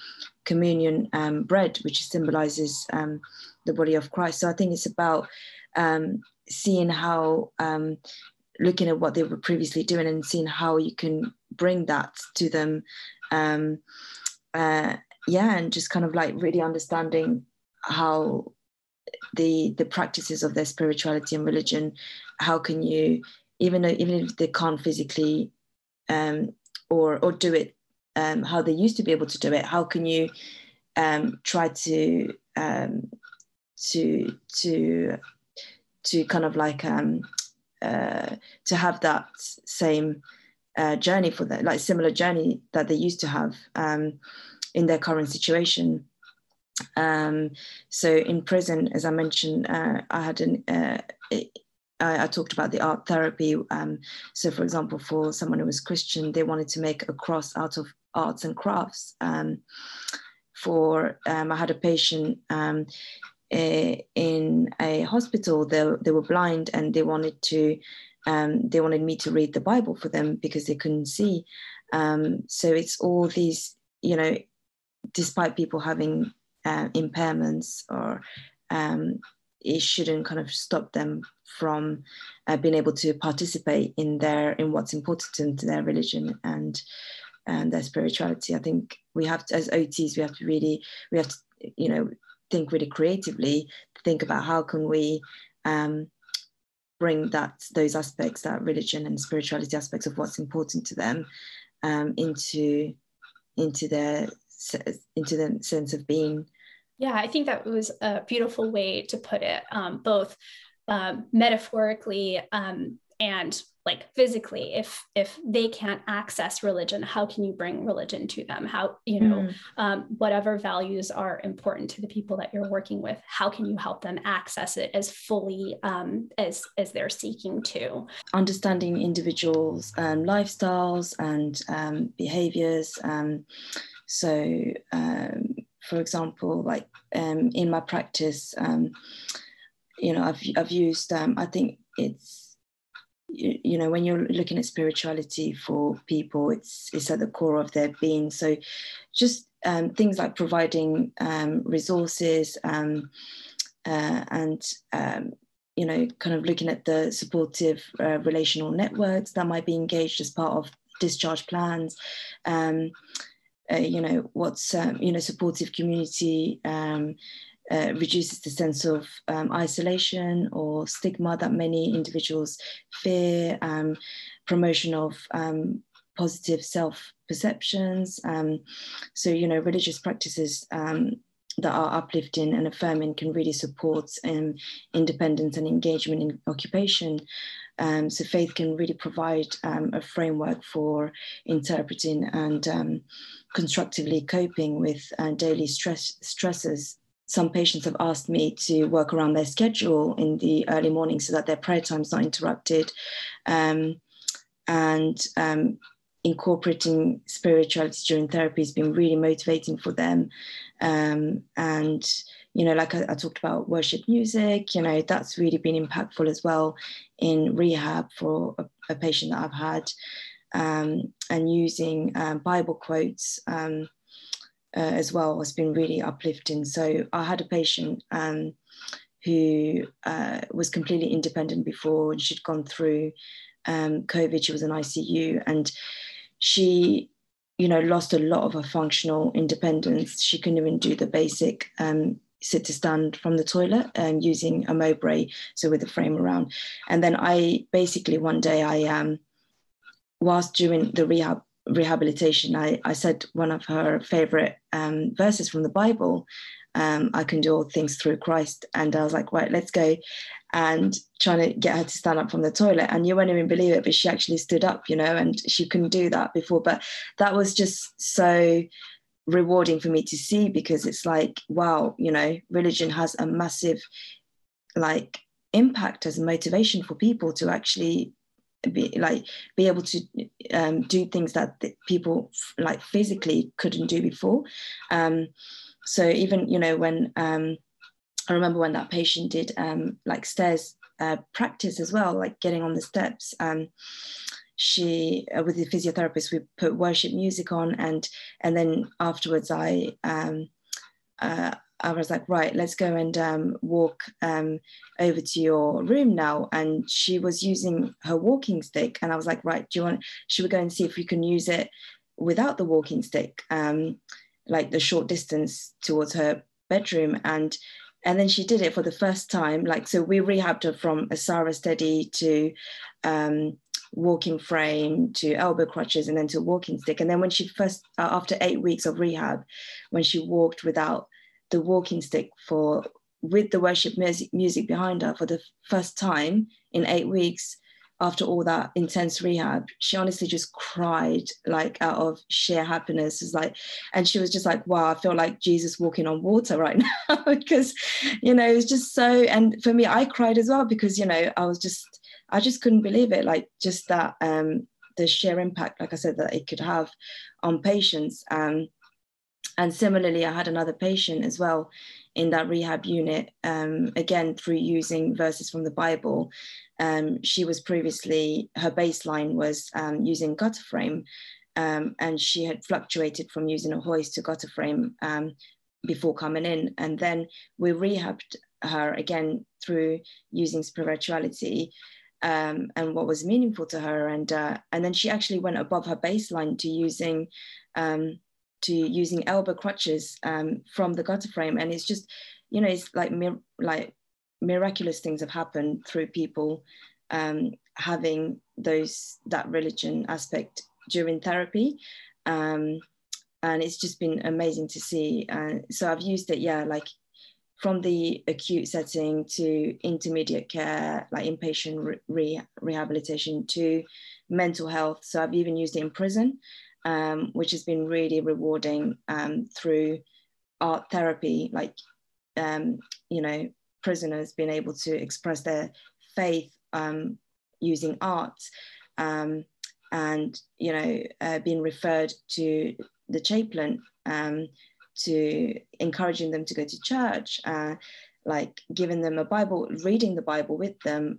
communion um, bread, which symbolizes um, the body of Christ. So I think it's about um, seeing how um, looking at what they were previously doing and seeing how you can bring that to them um, uh, yeah and just kind of like really understanding how the the practices of their spirituality and religion how can you even though even if they can't physically um, or or do it um, how they used to be able to do it how can you um, try to um, to to to kind of like um, uh, to have that same uh, journey for them, like similar journey that they used to have um, in their current situation. Um, so in prison, as I mentioned, uh, I had an, uh, I, I, talked about the art therapy. Um, so for example, for someone who was Christian, they wanted to make a cross out of arts and crafts. Um, for um, I had a patient um, in a hospital. They, they were blind and they wanted to um, they wanted me to read the Bible for them because they couldn't see. Um, so it's all these, you know, despite people having uh, impairments or um, it shouldn't kind of stop them from uh, being able to participate in their in what's important to their religion and and their spirituality. I think we have to, as OTs, we have to really we have to you know think really creatively think about how can we um, bring that those aspects that religion and spirituality aspects of what's important to them um, into into their into the sense of being. Yeah i think that was a beautiful way to put it um, both um, metaphorically um, and like physically. If if they can't access religion how can you bring religion to them? How you know mm. um, whatever values are important to the people that you're working with how can you help them access it as fully um, as as they're seeking to? Understanding individuals um, lifestyles and um, behaviors um, so um, for example like um, in my practice you know i've, I've used i think it's you, you know when you're looking at spirituality for people it's it's at the core of their being. So just um, things like providing um, resources um, uh, and um, you know kind of looking at the supportive uh, relational networks that might be engaged as part of discharge plans um, uh, you know what's um, you know supportive community uh, reduces the sense of um, isolation or stigma that many individuals fear, um, promotion of um, positive self perceptions. Um, so, you know, religious practices um, that are uplifting and affirming can really support um, independence and engagement in occupation. Um, so faith can really provide um, a framework for interpreting and um, constructively coping with uh, daily stress stresses some patients have asked me to work around their schedule in the early morning so that their prayer time is not interrupted. Um, and um, incorporating spirituality during therapy has been really motivating for them. Um, and, you know, like I, I, talked about worship music, you know, that's really been impactful as well in rehab for a, a patient that I've had. Um, and using um, Bible quotes um, uh, as well has been really uplifting. So I had a patient um, who uh, was completely independent before, and she'd gone through um, COVID. She was in ICU, and she, you know, lost a lot of her functional independence. She couldn't even do the basic. Um, sit to stand from the toilet um, using a Mowbray, so with a frame around. And then I basically one day I um, whilst during the rehab rehabilitation, I, I said one of her favorite um, verses from the Bible. Um, I can do all things through Christ. And I was like, right, let's go. And trying to get her to stand up from the toilet. And you won't even believe it, but she actually stood up, you know, and she couldn't do that before. But that was just so rewarding for me to see because it's like, wow, you know, religion has a massive like impact as a motivation for people to actually be like be able to um, do things that people like physically couldn't do before um, so even you know when um, I remember when that patient did um, like stairs uh, practice as well, like getting on the steps. She uh, with the physiotherapist we put worship music on and and then afterwards i um, uh, I was like, right, let's go and um, walk um, over to your room now. And she was using her walking stick. And I was like, right, do you want, should we go and see if we can use it without the walking stick, um, like the short distance towards her bedroom? And and then she did it for the first time. Like, so we rehabbed her from a Sara Stedy to um, walking frame to elbow crutches and then to walking stick. And then when she first, uh, after eight weeks of rehab, when she walked without the walking stick for with the worship music, music behind her for the first time in eight weeks after all that intense rehab she honestly just cried like out of sheer happiness it's like and she was just like wow i feel like jesus walking on water right [LAUGHS] now because you know it's just so and for me i cried as well because you know i was just i just couldn't believe it like just that um the sheer impact like i said that it could have on patients um and similarly, I had another patient as well in that rehab unit, um, again, through using verses from the Bible. Um, she was previously, her baseline was um, using gutter frame, um, and she had fluctuated from using a hoist to gutter frame um, before coming in. And then we rehabbed her again through using spirituality. Um, and what was meaningful to her, and uh, and then she actually went above her baseline to using um, to using elbow crutches um, from the gutter frame. And it's just, you know, it's like, mir- like miraculous things have happened through people um, having those, that religion aspect during therapy. Um, and it's just been amazing to see. Uh, so I've used it, yeah, like from the acute setting to intermediate care, like inpatient re- rehabilitation to mental health. So I've even used it in prison um, which has been really rewarding um, through art therapy, like, um, you know, prisoners being able to express their faith um, using art um, and, you know, uh, being referred to the chaplain um, to encouraging them to go to church, uh, like giving them a Bible, reading the Bible with them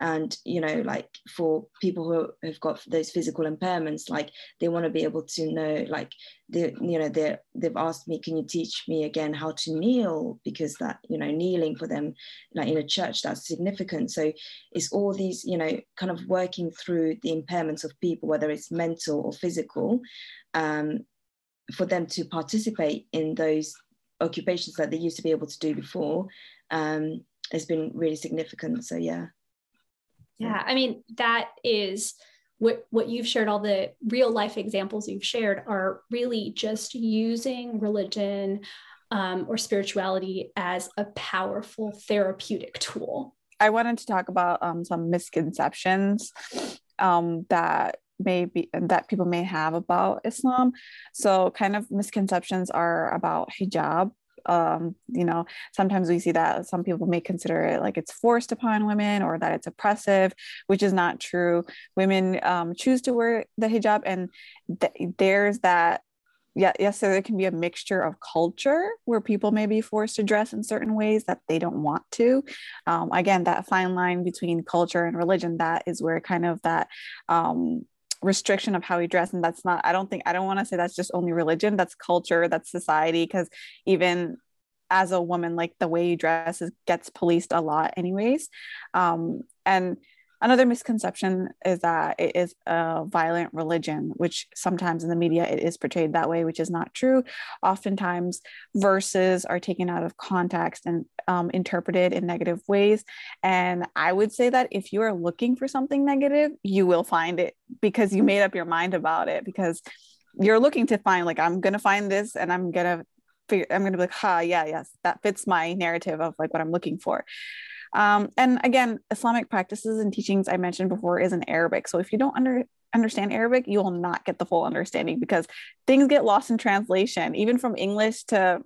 and you know like for people who have got those physical impairments like they want to be able to know like they you know they they've asked me can you teach me again how to kneel? Because that you know kneeling for them like in a church that's significant. So it's all these you know kind of working through the impairments of people whether it's mental or physical um, for them to participate in those occupations that they used to be able to do before um, has been really significant. So yeah. Yeah, I mean, that is what what you've shared all the real life examples you've shared are really just using religion um, or spirituality as a powerful therapeutic tool. I wanted to talk about um, some misconceptions um, that maybe that people may have about islam. So kind of misconceptions are about hijab. Um, you know sometimes we see that some people may consider it like it's forced upon women or that it's oppressive which is not true. Women um, choose to wear the hijab and th- there's that yeah, yes, so there can be a mixture of culture where people may be forced to dress in certain ways that they don't want to. Um, again, that fine line between culture and religion, that is where kind of that um, restriction of how we dress and that's not i don't think i don't want to say that's just only religion that's culture that's society because even as a woman like the way you dress is, gets policed a lot anyways. Um, and another misconception is that it is a violent religion which sometimes in the media it is portrayed that way which is not true. Oftentimes verses are taken out of context and um, interpreted in negative ways. And i would say that if you are looking for something negative you will find it because you made up your mind about it because you're looking to find like i'm gonna find this and i'm gonna figure i'm gonna be like ha yeah yes that fits my narrative of like what i'm looking for um, and again, Islamic practices and teachings I mentioned before is in Arabic. So if you don't under, understand Arabic, you will not get the full understanding because things get lost in translation, even from English to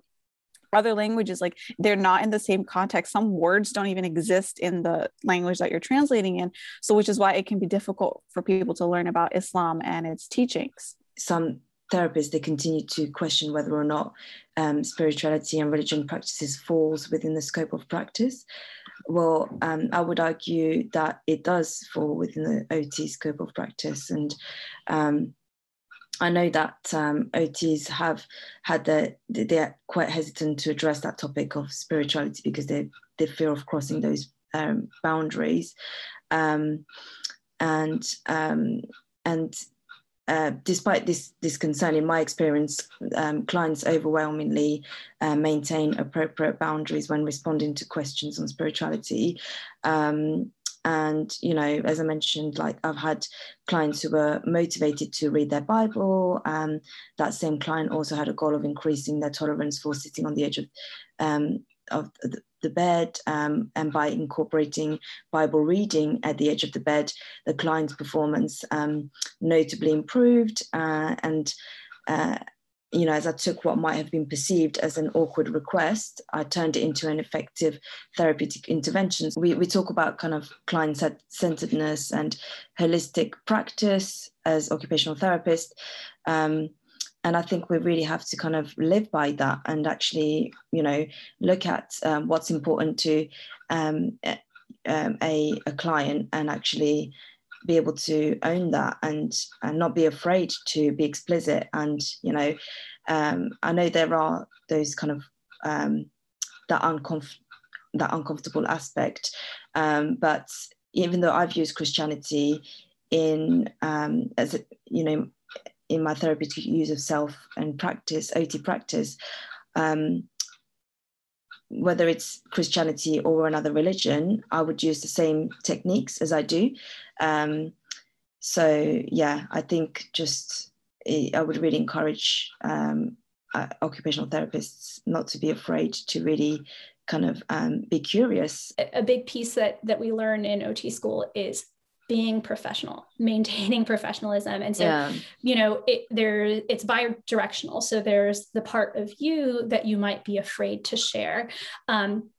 other languages. Like they're not in the same context. Some words don't even exist in the language that you're translating in. So, which is why it can be difficult for people to learn about Islam and its teachings. Some therapists they continue to question whether or not um, spirituality and religion practices falls within the scope of practice. Well, um, I would argue that it does fall within the OT scope of practice, and um, I know that um, OTs have had the they're quite hesitant to address that topic of spirituality because they they fear of crossing those um, boundaries, um, and and uh, despite this, this concern, in my experience, um, clients overwhelmingly uh, maintain appropriate boundaries when responding to questions on spirituality. Um, and you know as i mentioned like i've had clients who were motivated to read their bible um, that same client also had a goal of increasing their tolerance for sitting on the edge of um, of the, bed um, and by incorporating bible reading at the edge of the bed the client's performance um, notably improved uh, and uh, you know, as I took what might have been perceived as an awkward request, I turned it into an effective therapeutic intervention. We, we talk about kind of client centeredness and holistic practice as occupational therapists. Um, and I think we really have to kind of live by that and actually, you know, look at um, what's important to um, um a, a client and actually be able to own that and and not be afraid to be explicit. And you know um, I know there are those kind of um, that that uncomfortable aspect um, but even though I've used Christianity in um, as you know in my therapeutic use of self and practice OT practice um, whether it's Christianity or another religion, I would use the same techniques as I do. Um, so yeah, I think just eh, I would really encourage um, uh, occupational therapists not to be afraid to really kind of um, be curious. A big piece that that we learn in OT school is being professional maintaining [LAUGHS] professionalism. And so yeah. you know it there it's bi-directional. So there's the part of you that you might be afraid to share. Um,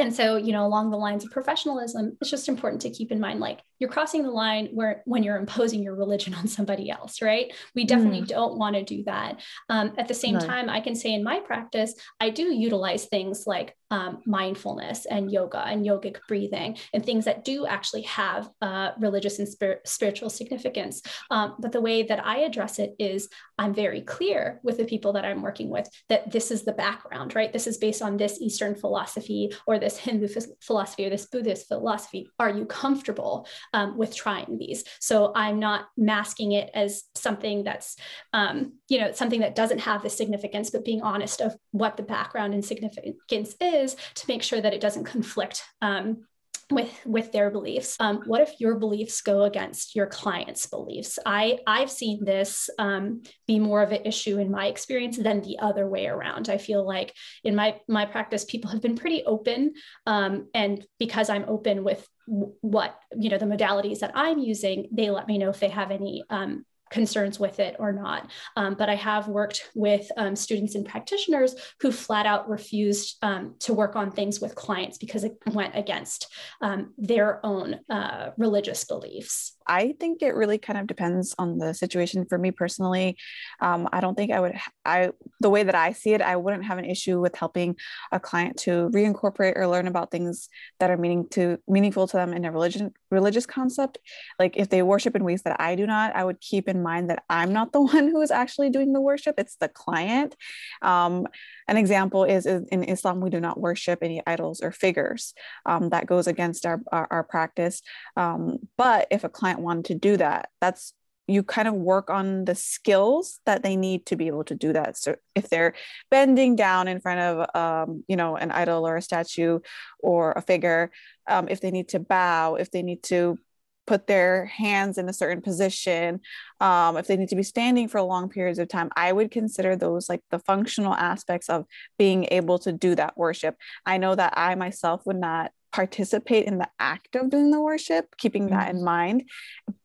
and so you know along the lines of professionalism it's just important to keep in mind like you're crossing the line where when you're imposing your religion on somebody else right we definitely mm. don't want to do that um, at the same time i can say in my practice i do utilize things like um, mindfulness and yoga and yogic breathing and things that do actually have uh, religious and spir- spiritual significance. Um, but the way that I address it is I'm very clear with the people that I'm working with that this is the background, right? This is based on this Eastern philosophy or this Hindu philosophy or this Buddhist philosophy. Are you comfortable um, with trying these? So I'm not masking it as something that's, um, you know, something that doesn't have the significance, but being honest of what the background and significance is is to make sure that it doesn't conflict um, with with their beliefs. Um, what if your beliefs go against your client's beliefs? I i've seen this um, be more of an issue in my experience than the other way around. I feel like in my my practice people have been pretty open um, and because i'm open with what you know the modalities that i'm using they let me know if they have any um, concerns with it or not. Um, but I have worked with um, students and practitioners who flat out refused um, to work on things with clients because it went against um, their own uh, religious beliefs. I think it really kind of depends on the situation. For me personally, um, I don't think I would. I the way that I see it, I wouldn't have an issue with helping a client to reincorporate or learn about things that are meaning to meaningful to them in a religion religious concept. Like if they worship in ways that I do not, I would keep in mind that I'm not the [LAUGHS] one who is actually doing the worship. It's the client. Um, an example is, is, in Islam we do not worship any idols or figures. Um, that goes against our our, our practice. Um, but if a client wanted to do that that's you kind of work on the skills that they need to be able to do that so if they're bending down in front of um, you know an idol or a statue or a figure um, if they need to bow if they need to put their hands in a certain position um, if they need to be standing for long periods of time i would consider those like the functional aspects of being able to do that worship i know that i myself would not participate in the act of doing the worship, keeping mm-hmm. that in mind,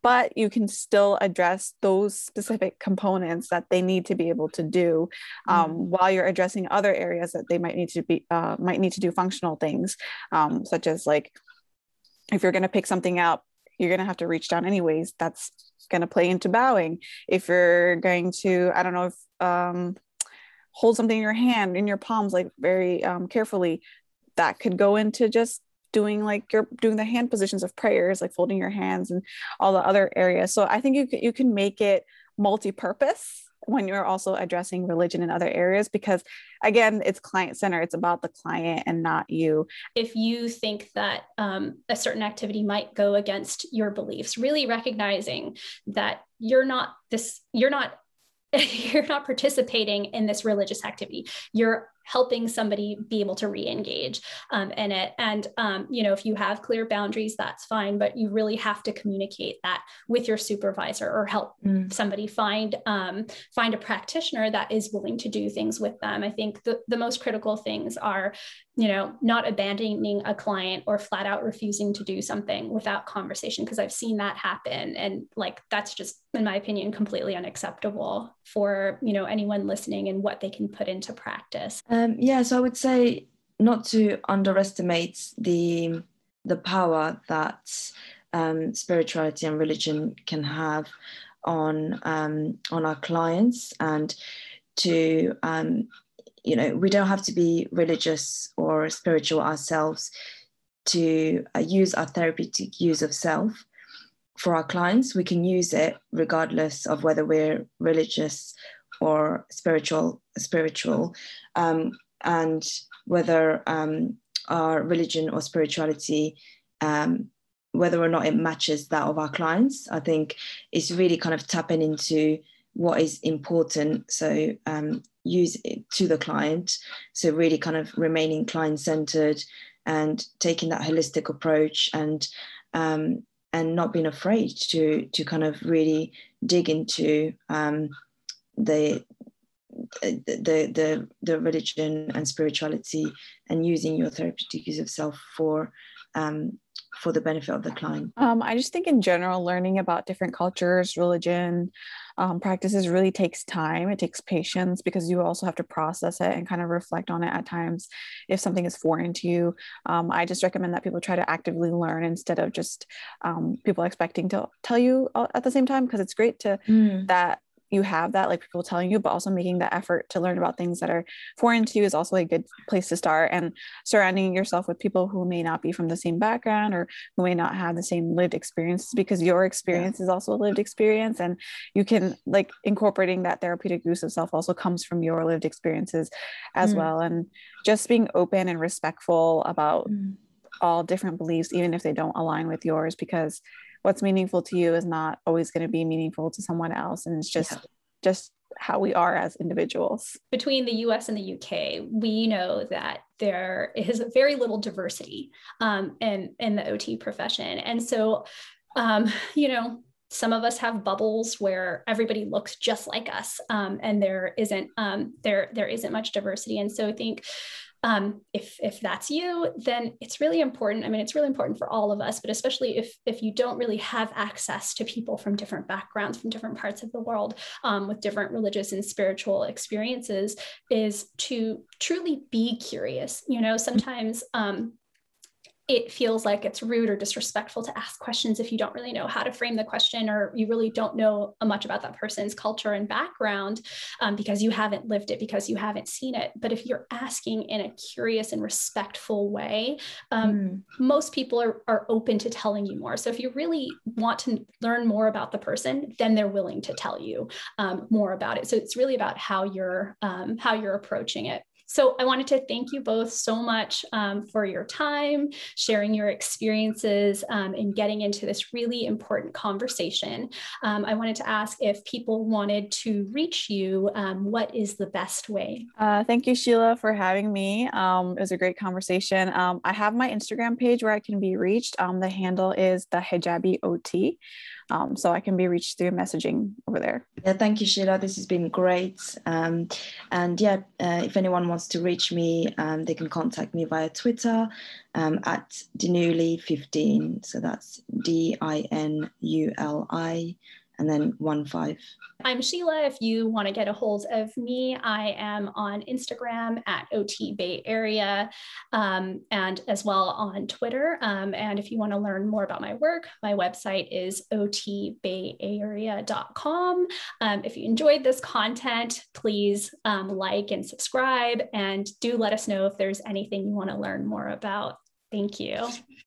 but you can still address those specific components that they need to be able to do um, mm-hmm. while you're addressing other areas that they might need to be uh, might need to do functional things, um, such as like if you're going to pick something up you're going to have to reach down anyways. That's going to play into bowing. If you're going to i don't know if um hold something in your hand in your palms like very um, carefully that could go into just doing like you're doing the hand positions of prayers like folding your hands and all the other areas. So i think you can, you can make it multi-purpose when you're also addressing religion in other areas because again it's client center it's about the client and not you. If you think that um, a certain activity might go against your beliefs really recognizing that you're not this you're not [LAUGHS] you're not participating in this religious activity. You're helping somebody be able to re-engage um, in it. And um, you know if you have clear boundaries that's fine but you really have to communicate that with your supervisor or help mm. somebody find um, find a practitioner that is willing to do things with them. I think the, the most critical things are you know not abandoning a client or flat out refusing to do something without conversation because i've seen that happen. And like that's just in my opinion completely unacceptable for you know anyone listening and what they can put into practice um, yeah so i would say not to underestimate the the power that um, spirituality and religion can have on um, on our clients and to um, you know we don't have to be religious or spiritual ourselves to uh, use our therapeutic use of self for our clients. We can use it regardless of whether we're religious or spiritual spiritual um, and whether um, our religion or spirituality um, whether or not it matches that of our clients i think it's really kind of tapping into what is important so um, use it to the client. So really kind of remaining client centered and taking that holistic approach and um, and not being afraid to to kind of really dig into um, the the the the religion and spirituality and using your therapeutic use of self for um, for the benefit of the client? Um, I just think in general, learning about different cultures, religion, um, practices really takes time. It takes patience because you also have to process it and kind of reflect on it at times if something is foreign to you. Um, I just recommend that people try to actively learn instead of just um, people expecting to tell you at the same time because it's great to mm. that you have that like people telling you but also making the effort to learn about things that are foreign to you is also a good place to start and surrounding yourself with people who may not be from the same background or who may not have the same lived experiences because your experience yeah. is also a lived experience and you can like incorporating that therapeutic use of self also comes from your lived experiences as mm. well and just being open and respectful about mm. all different beliefs even if they don't align with yours because what's meaningful to you is not always going to be meaningful to someone else and it's just yeah. just how we are as individuals. Between the us and the uk we know that there is very little diversity um, in in the ot profession. And so um, you know some of us have bubbles where everybody looks just like us um, and there isn't um, there there isn't much diversity. And so i think um, if if that's you then it's really important. I mean it's really important for all of us but especially if if you don't really have access to people from different backgrounds from different parts of the world um, with different religious and spiritual experiences is to truly be curious you know sometimes um, it feels like it's rude or disrespectful to ask questions if you don't really know how to frame the question or you really don't know much about that person's culture and background um, because you haven't lived it, because you haven't seen it. But if you're asking in a curious and respectful way, um, mm. most people are, are open to telling you more. So if you really want to learn more about the person, then they're willing to tell you um, more about it. So it's really about how you're um, how you're approaching it. So I wanted to thank you both so much um, for your time, sharing your experiences, um, and getting into this really important conversation. Um, I wanted to ask if people wanted to reach you, um, what is the best way? Uh, thank you, Sheila, for having me. Um, it was a great conversation. Um, I have my Instagram page where I can be reached. the handle is the hijabi OT. Um, so I can be reached through messaging over there. Yeah, thank you, Sheila. This has been great. Um, and yeah, uh, if anyone wants to reach me, um, they can contact me via Twitter um, at Dinuli15. So that's D I N U L I and then one five. I'm Sheila. If you want to get a hold of me, I am on Instagram at OT Bay Area um, and as well on Twitter. Um, and if you want to learn more about my work, my website is otbayarea.com. Um, if you enjoyed this content, please um, like and subscribe and do let us know if there's anything you want to learn more about. Thank you.